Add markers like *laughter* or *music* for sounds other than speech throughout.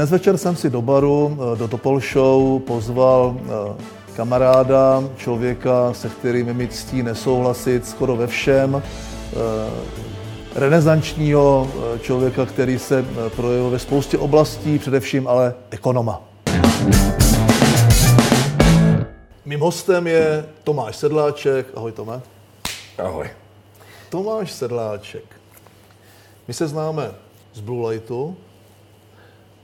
Dnes večer jsem si do baru, eh, do Topol Show pozval eh, kamaráda, člověka, se kterým je mi ctí nesouhlasit skoro ve všem, eh, renesančního člověka, který se projevil ve spoustě oblastí, především ale ekonoma. Mým hostem je Tomáš Sedláček. Ahoj Tome. Ahoj. Tomáš Sedláček. My se známe z Blue Lightu,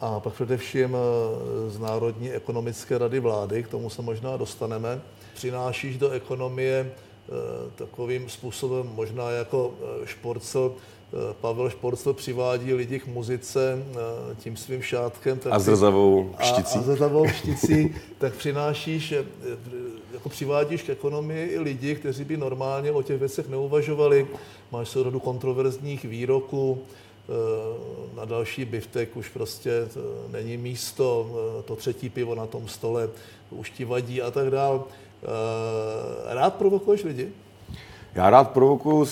a pak především eh, z Národní ekonomické rady vlády, k tomu se možná dostaneme, přinášíš do ekonomie eh, takovým způsobem, možná jako eh, šporcel, Pavel Šporcel přivádí lidi k muzice tím svým šátkem. Tak a zrzavou šticí. A, a zrzavou *laughs* šticí, tak přinášíš, jako přivádíš k ekonomii i lidi, kteří by normálně o těch věcech neuvažovali. Máš se rodu kontroverzních výroků, na další biftek už prostě není místo, to třetí pivo na tom stole už ti vadí a tak dál. Eh, rád provokuješ lidi? Já rád provokuju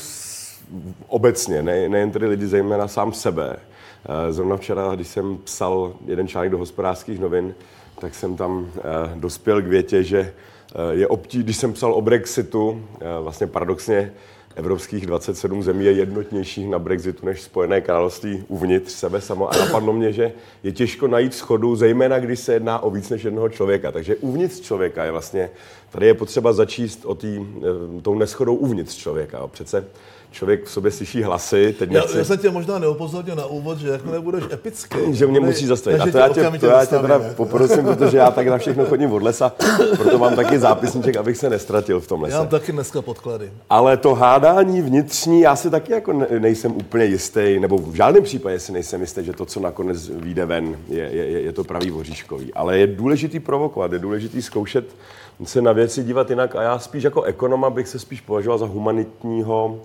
obecně, ne, nejen tedy lidi, zejména sám sebe. Eh, zrovna včera, když jsem psal jeden článek do hospodářských novin, tak jsem tam eh, dospěl k větě, že je obtí, když jsem psal o Brexitu, vlastně paradoxně evropských 27 zemí je jednotnějších na Brexitu než Spojené království uvnitř sebe samo. A napadlo mě, že je těžko najít schodu, zejména když se jedná o víc než jednoho člověka. Takže uvnitř člověka je vlastně, tady je potřeba začíst o tý, eh, tou neschodou uvnitř člověka. Přece člověk v sobě slyší hlasy. Teď nechci... já, já jsem tě možná neupozornil na úvod, že jakmile budeš epický. *laughs* že mě musí zastavit. A to já tě, to já tě teda poprosím, protože já tak na všechno chodím od lesa, proto mám taky zápisníček, abych se nestratil v tom lese. Já mám taky dneska podklady. Ale to hádání vnitřní, já si taky jako nejsem úplně jistý, nebo v žádném případě si nejsem jistý, že to, co nakonec vyjde ven, je, je, je to pravý voříškový. Ale je důležitý provokovat, je důležitý zkoušet se na věci dívat jinak a já spíš jako ekonoma bych se spíš považoval za humanitního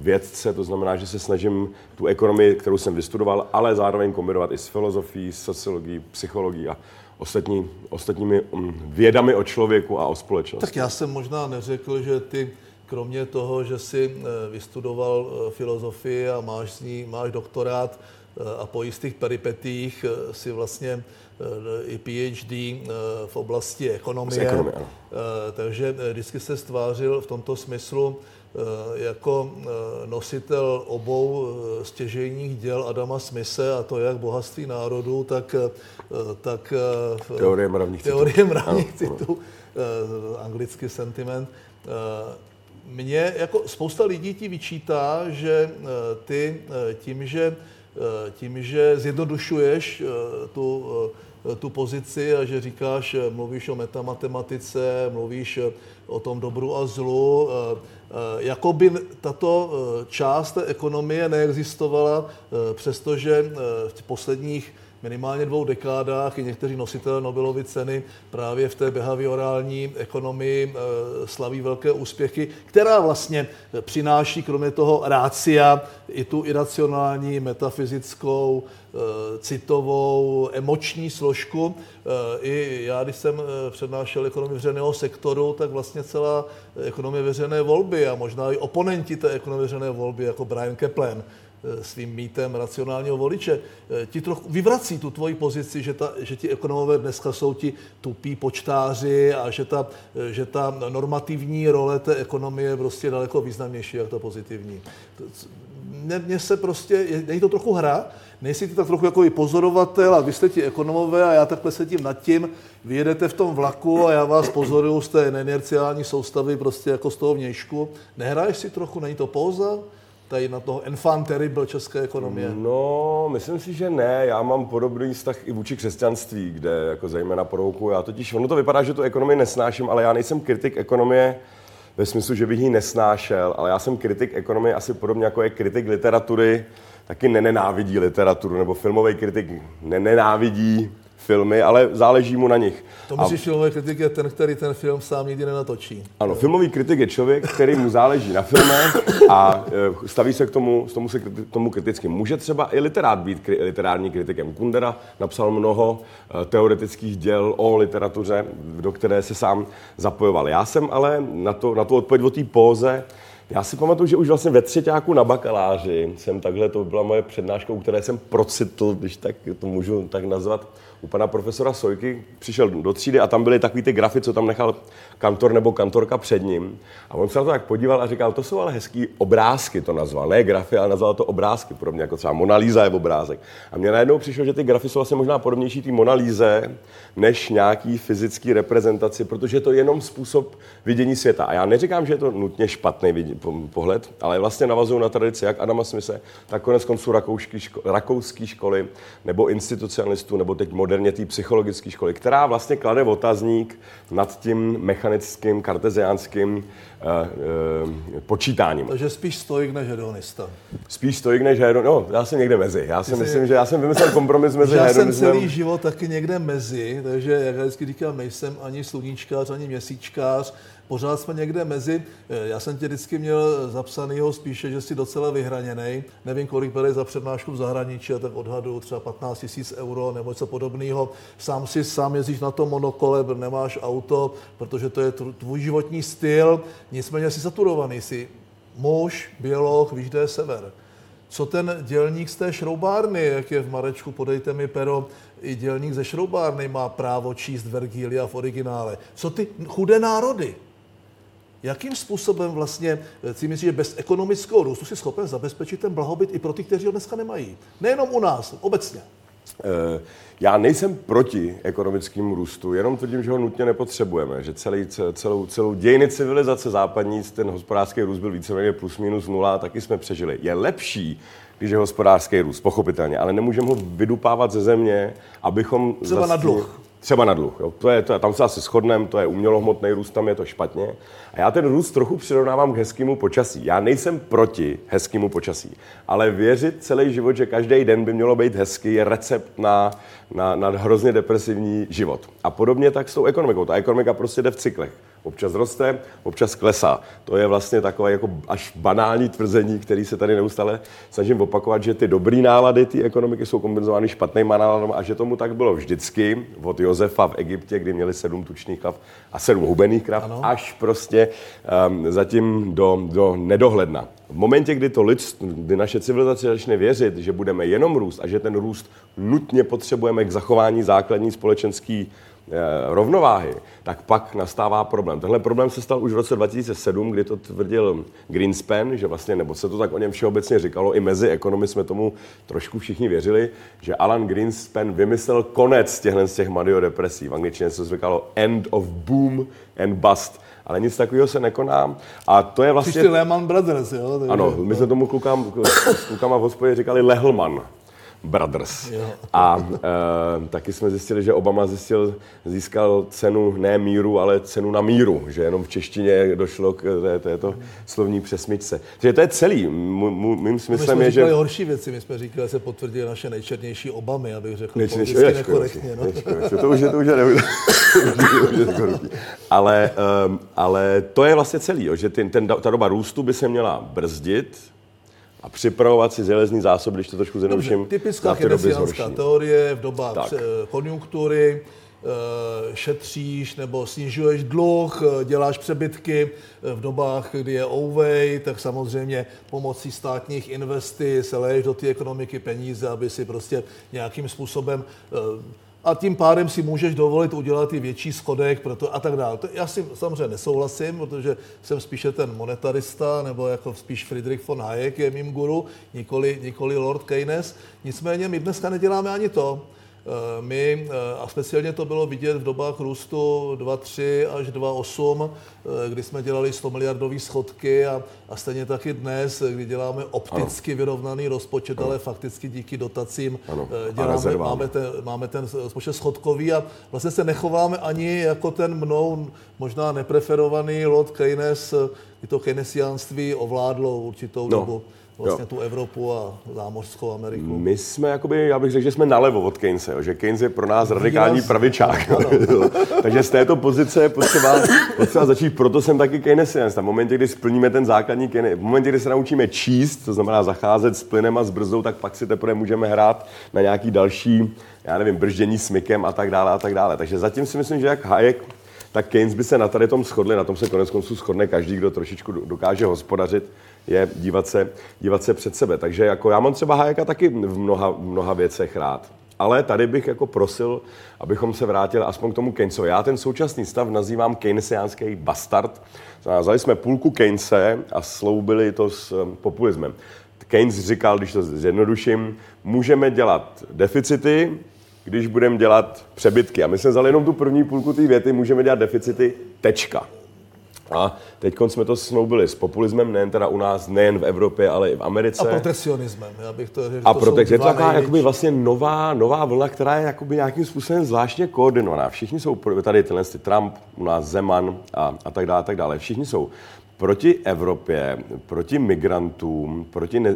vědce, to znamená, že se snažím tu ekonomii, kterou jsem vystudoval, ale zároveň kombinovat i s filozofií, sociologií, psychologií a ostatní, ostatními mm, vědami o člověku a o společnosti. Tak já jsem možná neřekl, že ty kromě toho, že jsi eh, vystudoval eh, filozofii a máš, z ní, máš doktorát a po jistých peripetích si vlastně i PhD v oblasti ekonomie. ekonomie Takže vždycky se stvářil v tomto smyslu Eh, jako eh, nositel obou eh, stěžejních děl Adama Smise, a to jak bohatství národů, tak, tak teorie mravních teorie mravních titů, anglicky sentiment. Mně jako spousta lidí ti vyčítá, že ty tím, že, tím, že zjednodušuješ tu tu pozici a že říkáš, mluvíš o metamatematice, mluvíš o tom dobru a zlu, Eh, jako by tato eh, část ekonomie neexistovala, eh, přestože v posledních minimálně dvou dekádách i někteří nositelé Nobelovy ceny právě v té behaviorální ekonomii slaví velké úspěchy, která vlastně přináší kromě toho rácia i tu iracionální, metafyzickou, Eh, citovou, emoční složku. Eh, I já, když jsem eh, přednášel ekonomii veřejného sektoru, tak vlastně celá ekonomie veřejné volby a možná i oponenti té ekonomie veřejné volby, jako Brian Kaplan, svým mýtem racionálního voliče, ti trochu vyvrací tu tvoji pozici, že, ta, že ti ekonomové dneska jsou ti tupí počtáři a že ta, že ta normativní role té ekonomie je prostě daleko významnější, jak ta pozitivní. Mně se prostě, není to trochu hra, nejsi ty tak trochu jako i pozorovatel a vy jste ti ekonomové a já takhle sedím nad tím, vy jedete v tom vlaku a já vás pozoruju z té inerciální soustavy prostě jako z toho vnějšku. Nehraješ si trochu, není to pouza? Tady na toho enfant terrible české ekonomie? No, myslím si, že ne. Já mám podobný vztah i vůči křesťanství, kde jako zejména porouku. Já totiž, ono to vypadá, že tu ekonomii nesnáším, ale já nejsem kritik ekonomie ve smyslu, že bych ji nesnášel, ale já jsem kritik ekonomie asi podobně jako je kritik literatury, taky nenenávidí literaturu, nebo filmový kritik nenenávidí filmy, ale záleží mu na nich. To myslíš, filmový kritik je ten, který ten film sám nikdy nenatočí. Ano, filmový kritik je člověk, který mu záleží na filmech a e, staví se k tomu, k tomu, se k tomu kriticky. Může třeba i literát být kri, literární kritikem. Kundera napsal mnoho e, teoretických děl o literatuře, do které se sám zapojoval. Já jsem ale na, to, na tu odpověď o té póze Já si pamatuju, že už vlastně ve třetíku na bakaláři jsem takhle, to byla moje přednáška, u které jsem procitl, když tak to můžu tak nazvat, u pana profesora Sojky, přišel do třídy a tam byly takový ty grafy, co tam nechal kantor nebo kantorka před ním. A on se na to tak podíval a říkal, to jsou ale hezký obrázky, to nazval. Ne grafy, ale nazval to obrázky, podobně jako třeba Monalíza je obrázek. A mně najednou přišlo, že ty grafy jsou vlastně možná podobnější té Monalíze, než nějaký fyzický reprezentaci, protože je to jenom způsob vidění světa. A já neříkám, že je to nutně špatný pohled, ale vlastně navazují na tradici jak Adama Smise, tak konec konců rakouský, ško- rakouský školy, nebo institucionalistů, nebo teď moderně té psychologické školy, která vlastně klade otazník nad tím mechanickým, karteziánským uh, uh, počítáním. Takže spíš stoik než hedonista. Spíš stoik než hedonista. No, já jsem někde mezi. Já si myslím, že já jsem vymyslel kompromis mezi já hedonismem. jsem celý život taky někde mezi, takže jak já vždycky říkám, nejsem ani sluníčkář, ani měsíčkář, pořád jsme někde mezi. Já jsem tě vždycky měl zapsanýho spíše, že jsi docela vyhraněný. Nevím, kolik bude za přednášku v zahraničí, a tak odhadu třeba 15 tisíc euro nebo něco podobného. Sám si sám jezdíš na tom monokole, nemáš auto, protože to je tvůj životní styl. Nicméně jsi saturovaný, jsi muž, biolog, víš, kde je sever. Co ten dělník z té šroubárny, jak je v Marečku, podejte mi pero, i dělník ze šroubárny má právo číst Vergília v originále. Co ty chudé národy? Jakým způsobem vlastně eh, si myslíš, že bez ekonomického růstu si schopen zabezpečit ten blahobyt i pro ty, kteří ho dneska nemají? Nejenom u nás, obecně. Eh, já nejsem proti ekonomickému růstu, jenom tvrdím, že ho nutně nepotřebujeme, že celý, celou, celou dějiny civilizace západní, ten hospodářský růst byl víceméně plus minus nula a taky jsme přežili. Je lepší, když je hospodářský růst, pochopitelně, ale nemůžeme ho vydupávat ze země, abychom... Třeba na dluh. Třeba na dluh. Jo. To je, to tam se asi shodneme, to je umělohmotný růst, tam je to špatně. A já ten růst trochu přirovnávám k hezkému počasí. Já nejsem proti hezkému počasí, ale věřit celý život, že každý den by mělo být hezký, je recept na, na, na hrozně depresivní život. A podobně tak s tou ekonomikou. Ta ekonomika prostě jde v cyklech. Občas roste, občas klesá. To je vlastně takové jako až banální tvrzení, který se tady neustále snažím opakovat, že ty dobrý nálady té ekonomiky jsou kompenzovány špatnými náladami a že tomu tak bylo vždycky od Josefa v Egyptě, kdy měli sedm tučných krav a sedm hubených krav, ano. až prostě um, zatím do, do nedohledna. V momentě, kdy to lidstvo, kdy naše civilizace začne věřit, že budeme jenom růst a že ten růst nutně potřebujeme k zachování základní společenské rovnováhy, tak pak nastává problém. Tenhle problém se stal už v roce 2007, kdy to tvrdil Greenspan, že vlastně, nebo se to tak o něm všeobecně říkalo, i mezi ekonomy jsme tomu trošku všichni věřili, že Alan Greenspan vymyslel konec těchhle z těch depresí. V angličtině se říkalo end of boom and bust ale nic takového se nekoná. A to je vlastně... Ty Lehman Brothers, jo? Takže... Ano, my jsme tomu klukám, klukama v hospodě říkali Lehlman. Brothers. Jo. A e, taky jsme zjistili, že Obama zjistil, získal cenu ne míru, ale cenu na míru, že jenom v češtině došlo k té, této slovní přesmičce. Takže to je celý. Mým smyslem je, že... My horší věci, my jsme říkali, že se potvrdili naše nejčernější Obamy, abych řekl Nejčernější, nekorektně. No. To už je, to už je, ale, um, ale to je vlastně celý, jo, že ten, ten, ta doba růstu by se měla brzdit, a připravovat si železný zásob, když to trošku zjednoduším. Typická keynesiánská teorie v dobách tak. konjunktury, eh, šetříš nebo snižuješ dluh, eh, děláš přebytky eh, v dobách, kdy je ouvej, tak samozřejmě pomocí státních investic leješ do té ekonomiky peníze, aby si prostě nějakým způsobem a tím pádem si můžeš dovolit udělat i větší schodek proto a tak dále. Já si samozřejmě nesouhlasím, protože jsem spíše ten monetarista, nebo jako spíš Friedrich von Hayek je mým guru, nikoli, nikoli Lord Keynes. Nicméně my dneska neděláme ani to. Eh, my, eh, a speciálně to bylo vidět v dobách růstu 2,3 až 2,8, eh, kdy jsme dělali 100 miliardové schodky a, a stejně taky dnes, kdy děláme opticky ano. vyrovnaný rozpočet, ano. ale fakticky díky dotacím ano. děláme, máme, ten, máme ten rozpočet schodkový a vlastně se nechováme ani jako ten mnou možná nepreferovaný Lord Keynes, kdy to keynesiánství ovládlo určitou no. dobu vlastně jo. tu Evropu a zámořskou Ameriku. My jsme, jakoby, já bych řekl, že jsme nalevo od Keynese, jo, že Keynes je pro nás radikální pravičák. *laughs* Takže z této pozice je potřeba, potřeba začít, proto jsem taky Keynesian. V momentě, kdy splníme ten základní Keynes, v momentě, kdy se naučíme číst, to znamená zacházet s plynem a s brzdou, tak pak si teprve můžeme hrát na nějaký další, já nevím, brždění smykem a tak dále a tak dále. Takže zatím si myslím, že jak Hayek tak Keynes by se na tady tom shodli, na tom se konec konců shodne každý, kdo trošičku dokáže hospodařit, je dívat se, dívat se před sebe. Takže jako já mám třeba Hayeka taky v mnoha, mnoha věcech rád. Ale tady bych jako prosil, abychom se vrátili aspoň k tomu Keynesovi. Já ten současný stav nazývám keynesiánský bastard. Vzali jsme půlku Keynese a sloubili to s um, populismem. Keynes říkal, když to zjednoduším, můžeme dělat deficity, když budeme dělat přebytky. A my jsme vzali jenom tu první půlku té věty, můžeme dělat deficity, tečka. A teď jsme to snoubili s populismem, nejen teda u nás, nejen v Evropě, ale i v Americe. A protekcionismem, já bych to řekl. A protek, je to taková jakoby vlastně nová, nová vlna, která je jakoby nějakým způsobem zvláštně koordinovaná. Všichni jsou, tady tenhle Trump, u nás Zeman a, a tak dále, tak dále. Všichni jsou proti Evropě, proti migrantům, proti ne,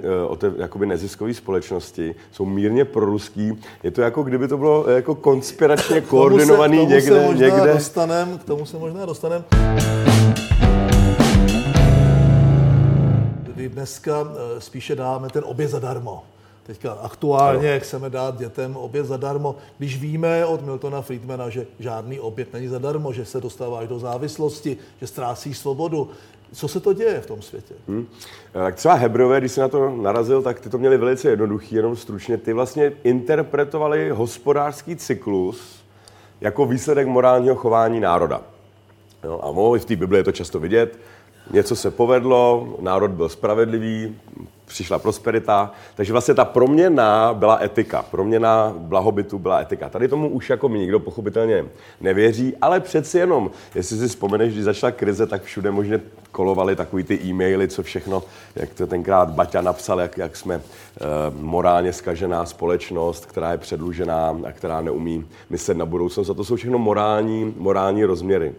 eh, jakoby neziskové společnosti, jsou mírně proruský. Je to jako kdyby to bylo eh, jako konspiračně koordinovaný k tomu se, k tomu někde. Se někde. Dostanem, k tomu se možná dostaneme. Kdy dneska eh, spíše dáme ten oběd zadarmo. Teďka aktuálně ano. chceme dát dětem oběd zadarmo, když víme od Miltona Friedmana, že žádný oběd není zadarmo, že se dostáváš do závislosti, že ztrácíš svobodu. Co se to děje v tom světě? Hmm. Tak třeba Hebrové, když se na to narazil, tak ty to měli velice jednoduchý, jenom stručně. Ty vlastně interpretovali hospodářský cyklus jako výsledek morálního chování národa. Jo, a v té Bibli je to často vidět. Něco se povedlo, národ byl spravedlivý, přišla prosperita. Takže vlastně ta proměna byla etika. Proměna blahobytu byla etika. Tady tomu už jako mi nikdo pochopitelně nevěří, ale přeci jenom, jestli si vzpomeneš, když začala krize, tak všude možně kolovaly takový ty e-maily, co všechno, jak to tenkrát Baťa napsal, jak, jak jsme e, morálně skažená společnost, která je předlužená a která neumí myslet na budoucnost. A to jsou všechno morální, morální rozměry.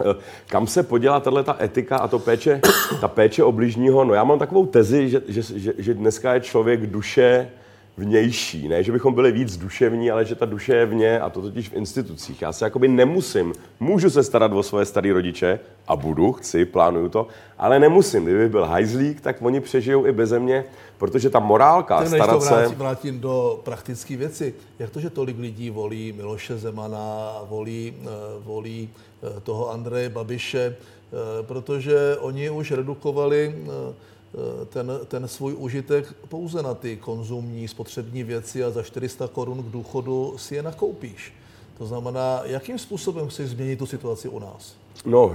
Eh, kam se podělá tahle ta etika a to péče, ta péče o bližního? No já mám takovou tezi, že, že, že, že dneska je člověk duše vnější. Ne, že bychom byli víc duševní, ale že ta duše je vně a to totiž v institucích. Já se jakoby nemusím, můžu se starat o svoje staré rodiče a budu, chci, plánuju to, ale nemusím. Kdybych byl hajzlík, tak oni přežijou i beze mě, protože ta morálka, Ten, starat to vrátím, se... vrátím do praktické věci. Jak to, že tolik lidí volí Miloše Zemana, volí, eh, volí toho Andreje Babiše, eh, protože oni už redukovali ten, ten svůj užitek pouze na ty konzumní spotřební věci a za 400 korun k důchodu si je nakoupíš. To znamená, jakým způsobem chceš změnit tu situaci u nás? No,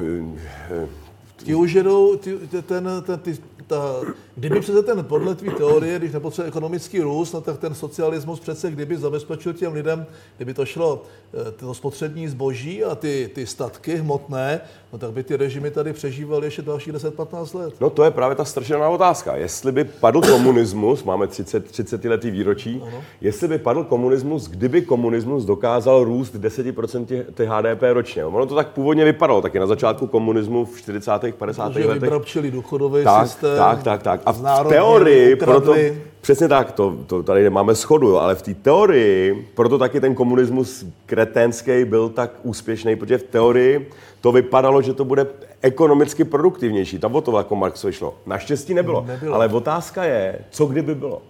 Ti už jedou, ty, ten, ten, ty, ta, kdyby přece ten podle tvý teorie, když nepotřebuje ekonomický růst, no tak ten socialismus přece kdyby zabezpečil těm lidem, kdyby to šlo eh, to spotřební zboží a ty, ty statky hmotné, no tak by ty režimy tady přežívaly ještě dalších 10-15 let. No to je právě ta strašná otázka. Jestli by padl komunismus, máme 30, 30 letý výročí, ano. jestli by padl komunismus, kdyby komunismus dokázal růst 10% ty HDP ročně. Ono to tak původně vypadalo, taky na začátku komunismu v 40. 50. letech. vybrabčili důchodový tak, systém. Tak, tak, tak. A v teorii, proto, přesně tak, to, to tady máme schodu, ale v té teorii, proto taky ten komunismus kretenský byl tak úspěšný, protože v teorii to vypadalo, že to bude ekonomicky produktivnější. Tam o to jako Marx šlo. Naštěstí nebylo. nebylo. Ale otázka je, co kdyby bylo.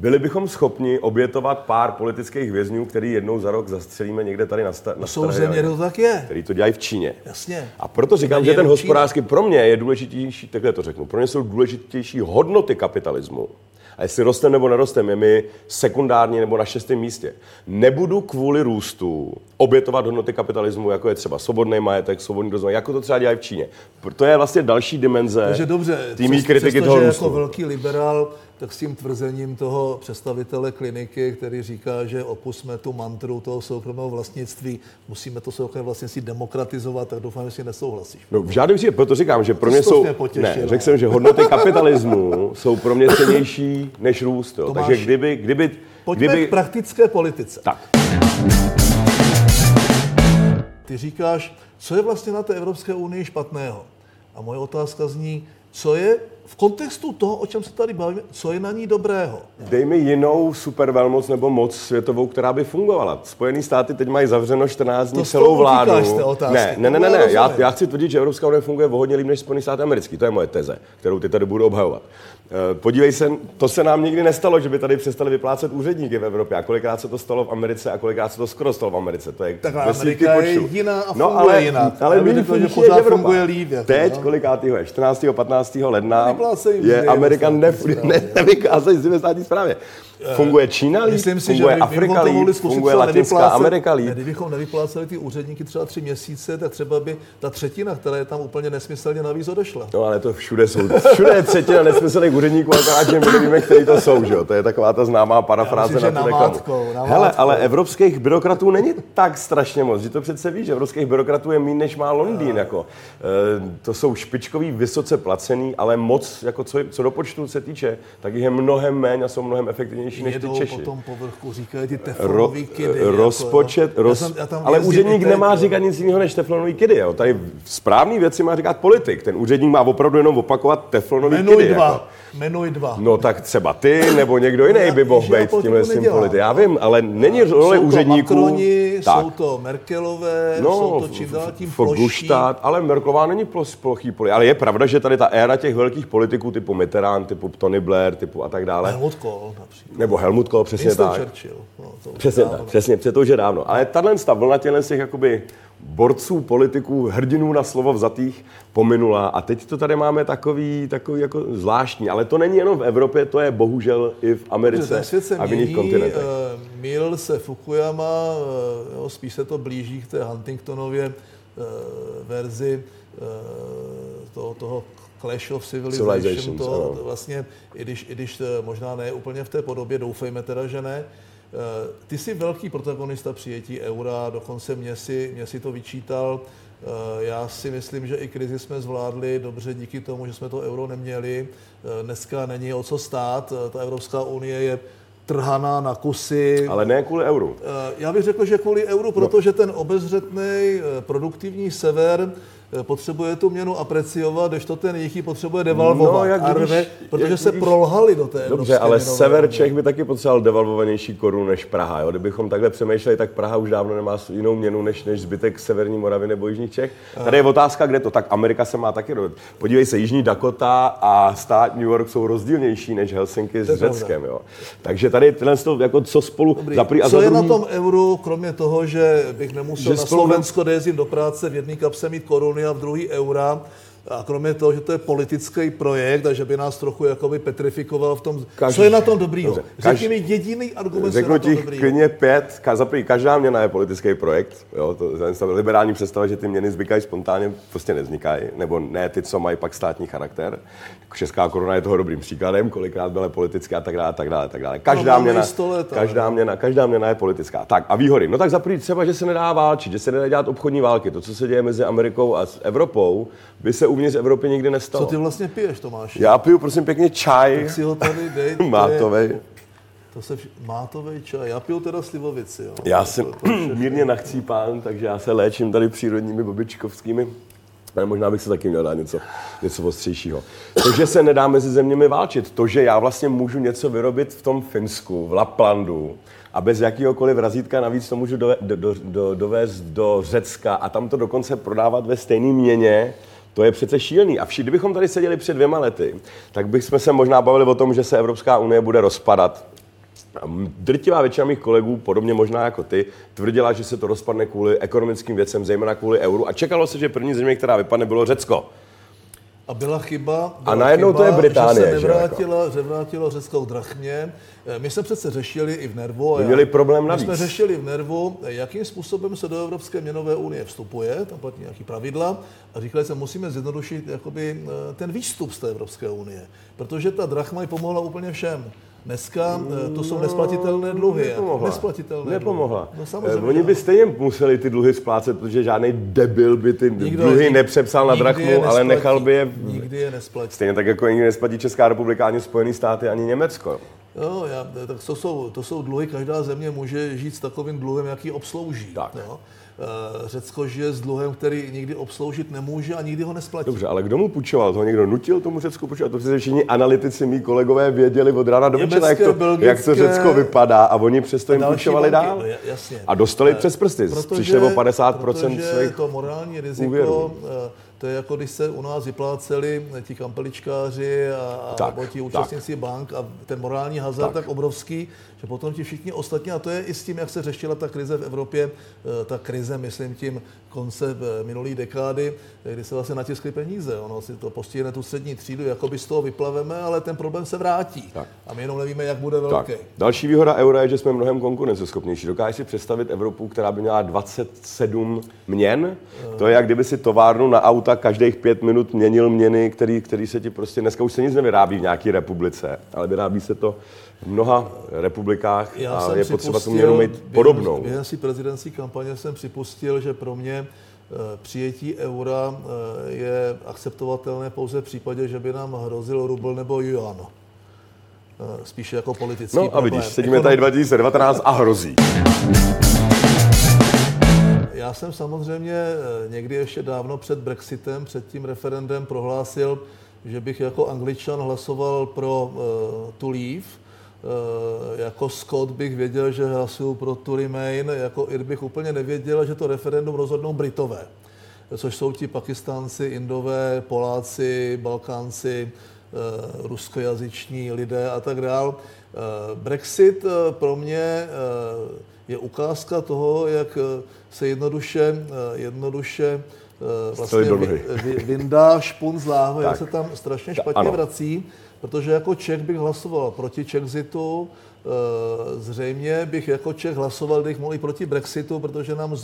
Byli bychom schopni obětovat pár politických vězňů, který jednou za rok zastřelíme někde tady na, sta- na Jsou země, to tak je. Který to dělají v Číně. Jasně. A proto říkám, že ten hospodářský pro mě je důležitější, takhle to řeknu, pro mě jsou důležitější hodnoty kapitalismu. A jestli rostem nebo nerostem, je mi sekundární nebo na šestém místě. Nebudu kvůli růstu obětovat hodnoty kapitalismu, jako je třeba svobodný majetek, svobodný rozvoj, jako to třeba dělají v Číně. To je vlastně další dimenze Takže dobře, tými kritiky toho růstu. jako velký liberál tak s tím tvrzením toho představitele kliniky, který říká, že opusme tu mantru toho soukromého vlastnictví, musíme to soukromé vlastnictví demokratizovat, tak doufám, že si nesouhlasíš. No v žádném případě, proto říkám, že pro mě jsou... Ne, řekl jsem, že hodnoty kapitalismu jsou pro mě cenější než růst. Jo. Takže kdyby, kdyby, Pojďme kdyby... k praktické politice. Tak. Ty říkáš, co je vlastně na té Evropské unii špatného? A moje otázka zní, co je v kontextu toho, o čem se tady bavíme, co je na ní dobrého? Dej mi jinou supervelmoc nebo moc světovou, která by fungovala. Spojené státy teď mají zavřeno 14 dní celou vládu. Ne, ne, ne, ne, ne. Já, já chci tvrdit, že Evropská unie funguje o hodně líp než Spojené státy americký. To je moje teze, kterou ty tady budu obhajovat. Eh, podívej se, to se nám nikdy nestalo, že by tady přestali vyplácet úředníky v Evropě. A kolikrát se to stalo v Americe a kolikrát se to skoro stalo v Americe. To je tak Amerika je jiná a no, ale, jinak. Ale my řekl, že pořád Evropa. funguje líp. Jako, Teď, no? kolikátýho je? 14. 15. ledna je Amerika ne, ne, nevykázají si ve státní správě. Funguje Čína líp, Myslím si, funguje že Afrika líp, funguje Latinská Amerika líp. Kdybychom nevypláceli ty úředníky třeba tři měsíce, tak třeba by ta třetina, která je tam úplně nesmyslně navíc odešla. No ale to všude jsou. Všude je třetina nesmyslných úředníků, akorát, že my nevíme, který to jsou, že jo? To je taková ta známá parafráze myslím, na tu reklamu. Hele, ale evropských byrokratů není tak strašně moc, že to přece víš, že evropských byrokratů je méně než má Londýn. Jako. E, to jsou špičkový, vysoce placený, ale moc, jako co, co do počtu se týče, tak jich je mnohem méně a jsou mnohem efektivnější než ty Češi. po tom povrchu, říkají ty teflonový kidy. Jako, rozpočet, jako, roz, já tam, já tam ale úředník nemá říkat nic jiného než teflonový kidy. Jo. Tady správný věci má říkat politik. Ten úředník má opravdu jenom opakovat teflonový Jmenuj kidy. Dva. Jako. Jmenuj dva. No tak třeba ty nebo někdo jiný by mohl být s tímhle tím polity. Já vím, ale není role úředníků. Makroni, tak. jsou to Merkelové, no, jsou to čím dál tím ploší. ale Merkelová není plochý poli. Ale je pravda, že tady ta éra těch velkých politiků typu Mitterrand, typu Tony Blair, typu a tak dále. Helmut Kohl například. Nebo Helmut Kohl, přesně Winston tak. Churchill. No, to přesně tak, přesně, přesně, to už je dávno. Ale tahle vlna těchto těch jakoby borců, politiků, hrdinů na slovo vzatých pominula a teď to tady máme takový, takový jako zvláštní, ale to není jenom v Evropě, to je bohužel i v Americe a v jiných kontinentech. Uh, mil se Fukuyama, uh, jo, spíš se to blíží k té Huntingtonově uh, verzi toho, toho Clash of Civilization, to, to vlastně, i když, i když možná ne úplně v té podobě, doufejme teda, že ne, Eh, ty jsi velký protagonista přijetí eura, dokonce mě si, mě si to vyčítal. Eh, já si myslím, že i krizi jsme zvládli dobře díky tomu, že jsme to euro neměli. Eh, dneska není o co stát. Ta Evropská unie je trhaná na kusy. Ale ne kvůli euru. Já bych řekl, že kvůli euru, no. protože ten obezřetný produktivní sever Eh, potřebuje tu měnu apreciovat, když to ten jejich potřebuje devalvovat. No, jak když, Arve, protože jak se když, prolhali do té Dobře, ale sever Čech by taky potřeboval devalvovanější korunu než Praha. Jo? Kdybychom takhle přemýšleli, tak Praha už dávno nemá jinou měnu než, než zbytek Severní Moravy nebo Jižních Čech. Tady je otázka, kde to. Tak Amerika se má taky do... Podívej se, Jižní Dakota a stát New York jsou rozdílnější než Helsinki s Řeckem. Jo? Takže tady tyhle jako co spolu... Dobrý. Zaprý, a co je druhý... na tom euru, kromě toho, že bych nemusel že na Slovensko, kde do práce v jedné kapse mít koruny v druhé eura, a kromě toho, že to je politický projekt a že by nás trochu jakoby petrifikoval v tom, Každý, co je na tom dobrýho. Řekni mi jediný argument, Řeknu ti klidně pět, zaprý, každá měna je politický projekt. Jo, to je liberální představa, že ty měny zvykají spontánně, prostě nevznikají, nebo ne ty, co mají pak státní charakter. Česká koruna je toho dobrým příkladem, kolikrát byla politická a tak dále, tak dále, tak dále. Každá, no, měna, každá, měna, každá měna je politická. Tak a výhody. No tak zaprý třeba, že se nedá válčit, že se nedá dělat obchodní války. To, co se děje mezi Amerikou a Evropou, by se uvnitř Evropy nikdy nestalo. Co ty vlastně piješ, Tomáš? Já piju, prosím, pěkně čaj. Tak si ho tady dej. *laughs* Mátovej. To se vš... mátovej čaj. Já piju teda slivovici. Jo. Já jsem to, to mírně nachcípán, takže já se léčím tady přírodními bobičkovskými. Ale možná bych se taky měl dát něco, něco ostřejšího. To, že se nedá mezi zeměmi válčit, to, že já vlastně můžu něco vyrobit v tom Finsku, v Laplandu, a bez jakýhokoliv razítka navíc to můžu do, do, do, dovést do Řecka a tam to dokonce prodávat ve stejné měně, to je přece šílený. A všichni, kdybychom tady seděli před dvěma lety, tak bychom se možná bavili o tom, že se Evropská unie bude rozpadat. Drtivá většina mých kolegů, podobně možná jako ty, tvrdila, že se to rozpadne kvůli ekonomickým věcem, zejména kvůli euru. A čekalo se, že první země, která vypadne, bylo Řecko. A byla chyba, byla a najednou chyba, to je Británie. Že se nevrátilo, že vrátilo Řecko k drachmě. Eh, my jsme přece řešili i v Nervu. My měli problém navíc. My jsme řešili v Nervu, jakým způsobem se do Evropské měnové unie vstupuje, tam platí nějaký pravidla, a říkali jsme, musíme zjednodušit jakoby, eh, ten výstup z té Evropské unie, protože ta drachma ji pomohla úplně všem. Dneska eh, to jsou no, nesplatitelné dluhy. Nepomohla. Nesplatitelné Nepomohla. Dluhy. No, samozřejmě. Oni by stejně museli ty dluhy splácet, protože žádný debil by ty Nikdo dluhy je, nepřepsal na drachmu, ale nechal by je... Nikdy je nesplatí. Stejně tak, jako nikdy nesplatí Česká republika, ani Spojené státy, ani Německo. Jo, já, tak to jsou, to jsou dluhy, každá země může žít s takovým dluhem, jaký obslouží. Tak. Jo? Eh, Řecko žije s dluhem, který nikdy obsloužit nemůže a nikdy ho nesplatí. Dobře, ale kdo mu půjčoval? To někdo nutil tomu Řecku půjčovat? To přece všichni analytici, mý kolegové věděli od rána do večera, jak, to, belgické... jak to Řecko vypadá a oni přesto jim půjčovali dál. No, jasně. A dostali eh, přes prsty. Protože, Přišli o 50% svých to morální riziko úvěrů. Eh, To je jako když se u nás vypláceli ti kampeličkáři a, Tak, a ti účastníci bank a ten morální hazard tak. tak obrovský, že potom ti všichni ostatní, a to je i s tím, jak se řešila ta krize v Evropě, eh, ta krize, myslím tím, konce eh, minulé dekády, eh, kdy se vlastně natiskly peníze. Ono si to postihne tu střední třídu, jako by z toho vyplaveme, ale ten problém se vrátí. Tak. A my jenom nevíme, jak bude velký. Tak. Další výhoda eura je, že jsme mnohem konkurenceschopnější. Dokážeš si představit Evropu, která by měla 27 měn? To je jak kdyby si továrnu na auta každých pět minut měnil měny, který, který se ti prostě, dneska už se nic nevyrábí v nějaké republice, ale vyrábí se to v mnoha republikách Já a je potřeba tu měnu mít podobnou. Během si prezidentské kampaně jsem připustil, že pro mě eh, přijetí eura eh, je akceptovatelné pouze v případě, že by nám hrozil rubl nebo yuan. Eh, Spíše jako politický No a problém. vidíš, sedíme tady 2019 a hrozí. Já jsem samozřejmě někdy ještě dávno před Brexitem, před tím referendem prohlásil, že bych jako angličan hlasoval pro uh, to leave. Uh, jako Scott bych věděl, že hlasuju pro to remain, jako Ir bych úplně nevěděl, že to referendum rozhodnou Britové, což jsou ti Pakistánci, Indové, Poláci, Balkánci, uh, ruskojazyční lidé a tak dál. Uh, Brexit pro mě je ukázka toho, jak eh, se jednoduše, eh, jednoduše eh, vlastně vy, vy, vyndá špun z láhve, jak se tam strašně Ta- špatně ano. vrací, protože jako Čech bych hlasoval proti Chexitu, eh, zřejmě bych jako Čech hlasoval, kdybych mohl i proti Brexitu, protože nám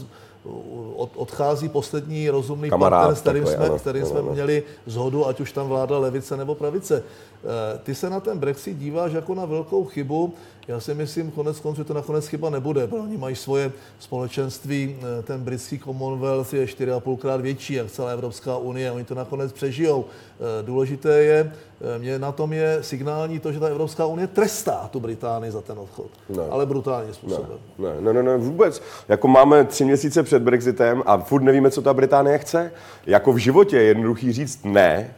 odchází poslední rozumný Kamarád partner, s kterým jsme, ano, s kterým ano, jsme měli zhodu, ať už tam vláda levice nebo pravice. Eh, Ty se na ten Brexit díváš jako na velkou chybu. Já si myslím, konec konců, že to nakonec chyba nebude, protože oni mají svoje společenství, eh, ten britský Commonwealth je 4,5 krát větší, jak celá Evropská unie, oni to nakonec přežijou. Eh, Důležité je, mě na tom je signální to, že ta Evropská unie trestá tu Británii za ten odchod, Ne. ale brutálním způsobem. Ne, ne, ne, ne, vůbec. Jako máme tři měsíce před Brexitem a furt nevíme, co ta Británie chce. Jako v životě je jednoduchý říct ne,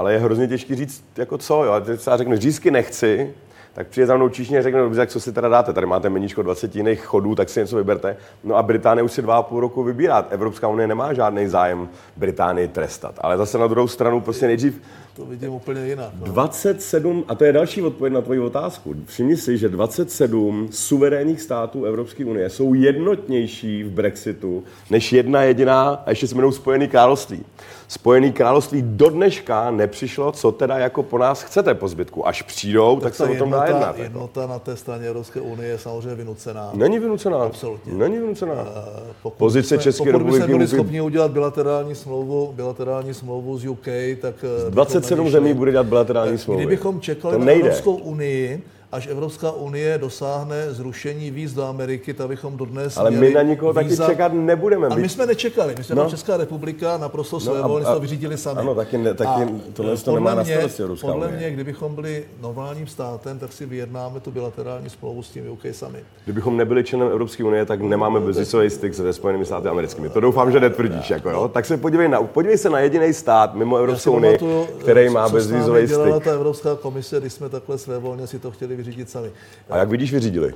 ale je hrozně těžký říct jako co. Jo? A Teď třeba řekneš, řízky nechci, tak přijde za mnou číšně a řekne, dobře, tak co si teda dáte? Tady máte meníčko 20 jiných chodů, tak si něco vyberte. No a Británie už si dva a půl roku vybírá. Evropská unie nemá žádný zájem Británii trestat. Ale zase na druhou stranu prostě nejdřív To vidím úplně jinak. No. 27, a to je další odpověď na tvoji otázku. Všimni si, že 27 suverénních států Evropské unie jsou jednotnější v Brexitu než jedna jediná, a ještě se jmenují Spojený království. Spojený království do dneška nepřišlo, co teda jako po nás chcete po zbytku. Až přijdou, tak, Ta se o tom dá jednota, jednat. jednota na té straně Evropské unie je samozřejmě vynucená. Není vynucená. Absolutně. Není vynucená. Eh, Pokud Pozice jsme, České pokud republiky bychom byli schopni udělat bilaterální smlouvu, bilaterální smlouvu z UK, tak... eh, bychom 27 nevyšli. zemí bude dělat bilaterální smlouvy. Kdybychom čekali to na. Evropskou unii, až Evropská unie dosáhne zrušení víz do Ameriky, tak bychom dodnes Ale měli my na nikoho taky víza- čekat nebudeme. Ale My- jsme nečekali, my jsme No. no. Česká republika naprosto svévolně a- to vyřídili sami. ano, taky ne- taky tohle eh, to nemá podle na mě- starosti Evropská Podle unie. mě, kdybychom byli normálním státem, tak si vyjednáme tu bilaterální smlouvu s tím UK sami. Kdybychom nebyli členem Evropské unie, tak nemáme bezvizový styk se Spojenými státy americkými. To doufám, že netvrdíš. Jako, jo? Tak se podívej, na, podívej se na jediný stát mimo Evropskou unii, který má dělala styk. ta Evropská komise, když jsme takhle svévolně si to chtěli vyřídit sami. A jak vidíš, vyřídili?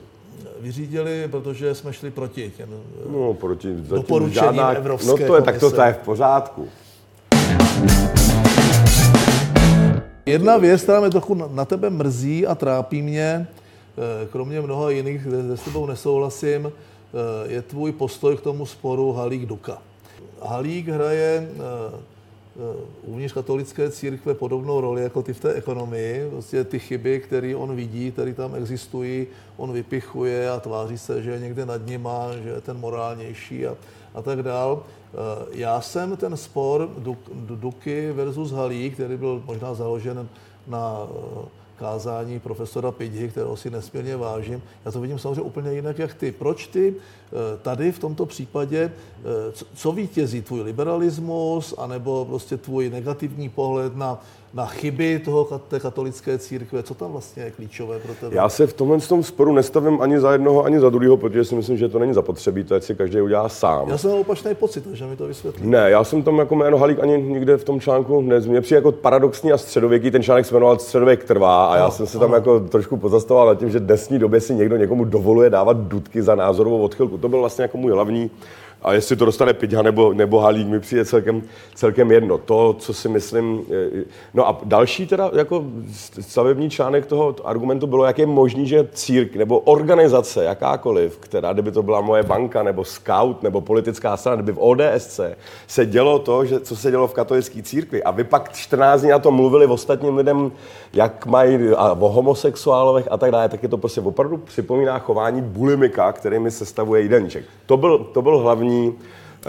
Vyřídili, protože jsme šli proti těm No, proti Doporučením Evropské No to je, tak to, to je v pořádku. Jedna věc, která mě trochu na- tebe mrzí a trápí mě, eh, kromě mnoha jiných, kde kde s tebou nesouhlasím, eh, je tvůj postoj k tomu sporu Halík-Duka. Halík hraje eh, eh, uvnitř katolické církve podobnou roli jako ty v té ekonomii. Prostě ty chyby, které on vidí, které tam existují, on vypichuje a tváří se, že je někde nad nima, že je ten morálnější a, a tak dál. Eh, Já jsem ten spor Duk- Duky versus Halík, který byl možná založen na eh, kázání profesora Pidhy, kterého si nesmírně vážím. Já to vidím samozřejmě úplně jinak, jak ty. Proč ty eh, tady v tomto případě, eh, co- co vítězí, tvůj liberalismus, anebo prostě tvůj negativní pohled na, na chyby toho, té katolické církve? Co tam vlastně je klíčové pro tebe? Já se v tomhle tom sporu nestavím ani za jednoho, ani za druhého, protože si myslím, že to není zapotřebí, to si každý udělá sám. Já jsem měl opačný pocit, takže mi to vysvětlí. Ne, já jsem tam jako jméno Halík ani nikde v tom článku nezmínil. Přijde jako paradoxní a středověký, ten článek se jmenoval Středověk trvá a já Ano, jsem se tam jako trošku pozastavoval nad tím, že v dnesní době si někdo někomu dovoluje dávat dudky za názorovou odchylku. To byl vlastně jako můj hlavní A jestli to dostane Piďa nebo, nebo Halík, mi přijde celkem, celkem jedno. To, co si myslím... No a další teda jako stavební článek toho argumentu bylo, jak je možný, že círk nebo organizace, jakákoliv, která, kdyby to byla moje banka, nebo scout, nebo politická strana, kdyby v ODSC se dělo to, že, co se dělo v katolické církvi. A vy pak 14 dní na to mluvili v ostatním lidem, jak mají a o homosexuálech a tak dále, tak je to prostě opravdu připomíná chování bulimika, který mi sestavuje jídelníček. To byl, to byl hlavní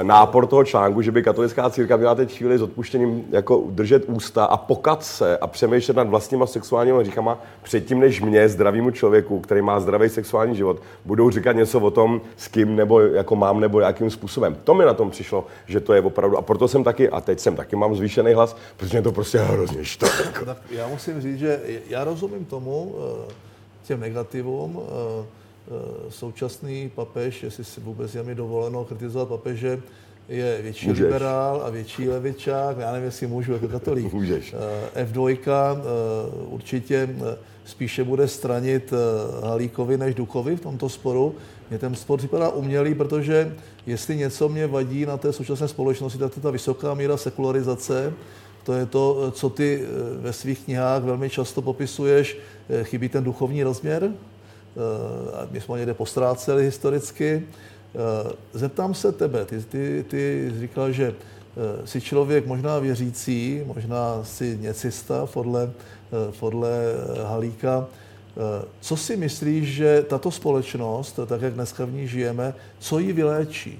nápor toho článku, že by katolická církev měla teď chvíli s odpuštěním jako držet ústa a pokat se a přemýšlet nad vlastníma sexuálními říkama předtím, než mě, zdravému člověku, který má zdravý sexuální život, budou říkat něco o tom, s kým nebo jako mám nebo jakým způsobem. To mi na tom přišlo, že to je opravdu. A proto jsem taky, a teď jsem taky mám zvýšený hlas, protože to prostě hrozně štve. Já musím říct, že já rozumím tomu, eh, těm negativům, eh, Eh, současný papež, jestli si vůbec je mi dovoleno kritizovat papeže, je větší Můžeš. liberál a větší levičák, já nevím, jestli můžu jako katolík. *laughs* Můžeš. Eh, F2 eh, určitě spíše bude stranit Halíkovi než Duchovi v tomto sporu. Mně ten spor připadá umělý, protože jestli něco mě vadí na té současné společnosti, tak to je ta vysoká míra sekularizace, to je to, co ty ve svých knihách velmi často popisuješ, chybí ten duchovní rozměr, Eh, my jsme někde postráceli historicky. Eh, zeptám se tebe, ty, ty, ty říkal, že eh, jsi člověk možná věřící, možná si něcista podle, podle Halíka. Co si myslíš, že tato společnost, tak jak dneska v ní žijeme, co ji vyléčí?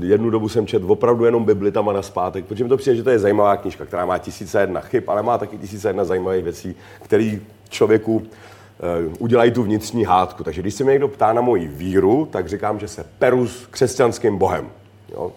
Jednu dobu jsem četl opravdu jenom Bibli tam a na zpátek, protože mi to přijde, že to je zajímavá knižka, která má tisíce jedna chyb, ale má taky tisíce jedna zajímavých věcí, které člověku Eh, udělají tu vnitřní hádku. Takže když se mě někdo ptá na moji víru, tak říkám, že se peru s křesťanským bohem. Jo?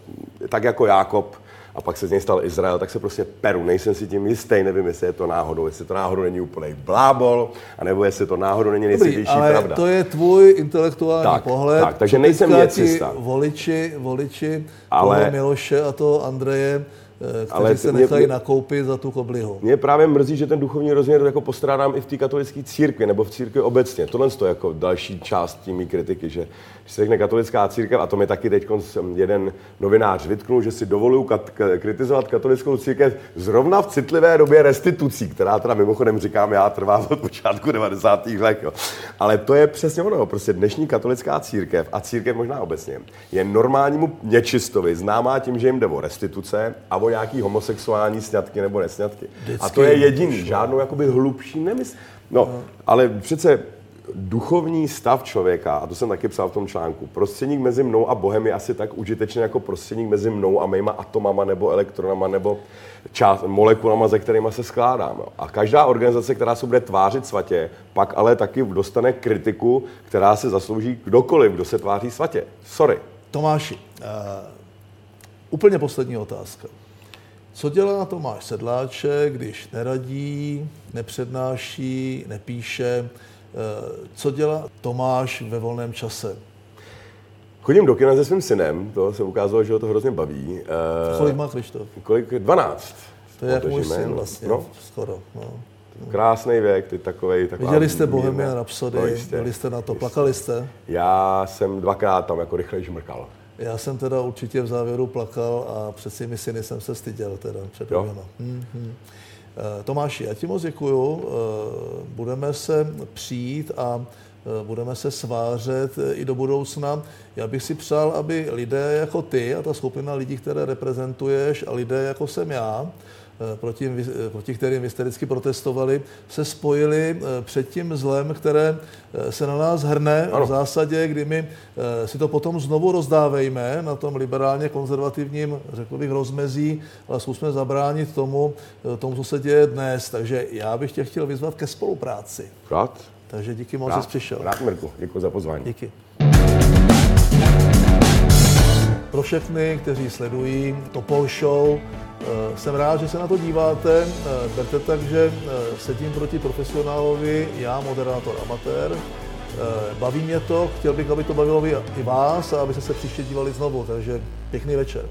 Tak jako Jákob, a pak se z něj stal Izrael, tak se prostě peru. Nejsem si tím jistý, nevím, jestli je to náhodou, jestli to náhodou není úplný blábol, anebo jestli to náhodou není nejsvětější ale pravda. to je tvůj intelektuální tak, pohled. Tak, takže nejsem něcista. Voliči, voliči ale... Miloše a to Andreje Eh, kteří ale se nechají mě, nakoupit za tu koblihu. Mě právě mrzí, že ten duchovní rozměr jako postrádám i v té katolické církvi nebo v církvi obecně. Tohle je jako další část tím kritiky, že když se řekne katolická církev, a to mi taky teď jeden novinář vytknul, že si dovoluju kat, kritizovat katolickou církev zrovna v citlivé době restitucí, která teda mimochodem říkám, já trvá od počátku 90. let. Jo. Ale to je přesně ono. Prostě dnešní katolická církev a církev možná obecně je normálnímu nečistovi známá tím, že jim jde o restituce a o nějaký homosexuální sňatky nebo nesňatky. Vždycky a to je jediný, žádnou jakoby hlubší nemysl. No, ale přece duchovní stav člověka, a to jsem taky psal v tom článku, prostředník mezi mnou a Bohem je asi tak užitečný jako prostředník mezi mnou a mýma atomama nebo elektronama nebo část, molekulama, ze kterými se skládám. Jo. A každá organizace, která se bude tvářit svatě, pak ale taky dostane kritiku, která se zaslouží kdokoliv, kdo se tváří svatě. Sorry. Tomáši, uh, úplně poslední otázka. Co dělá Tomáš Sedláček, když neradí, nepřednáší, nepíše? Eh, co dělá Tomáš ve volném čase? Chodím do kina se svým synem, to se ukázalo, že ho to hrozně baví. Eh, kolik má Krištof? Kolik? 12. To je jak můj syn vlastně, no. skoro. No. Krásný věk, ty takovej, taková... Viděli jste Bohemian Rhapsody, no, byli jste na to, jistě. plakali jste? Já jsem dvakrát tam jako rychle žmrkal. Já jsem teda určitě v závěru plakal a před svými syny jsem se styděl teda před mm-hmm. Tomáši, já ti moc děkuju. Eh, budeme se přijít a eh, budeme se svářet i do budoucna. Já bych si přál, aby lidé jako ty a ta skupina lidí, které reprezentuješ a lidé jako jsem já, Eh, proti, eh, proti kterým vy jste vždycky protestovali, se spojili eh, před tím zlem, které se na nás hrne ano. v zásadě, kdy my si to potom znovu rozdávejme na tom liberálně konzervativním, řekl bych, rozmezí, ale zkusme zabránit tomu, tomu, co se děje dnes. Takže já bych tě chtěl vyzvat ke spolupráci. Rád. Takže díky moc, že jsi přišel. Rád, Mirku. Děkuji za pozvání. Díky. Pro všechny, kteří sledují Topol Show, Eh, jsem rád, že se na to díváte. Eh, berte tak, že eh, sedím proti profesionálovi, já moderátor amatér. Baví mě to, chtěl bych, aby to bavilo i vás a abyste se příště dívali znovu, takže pěkný večer.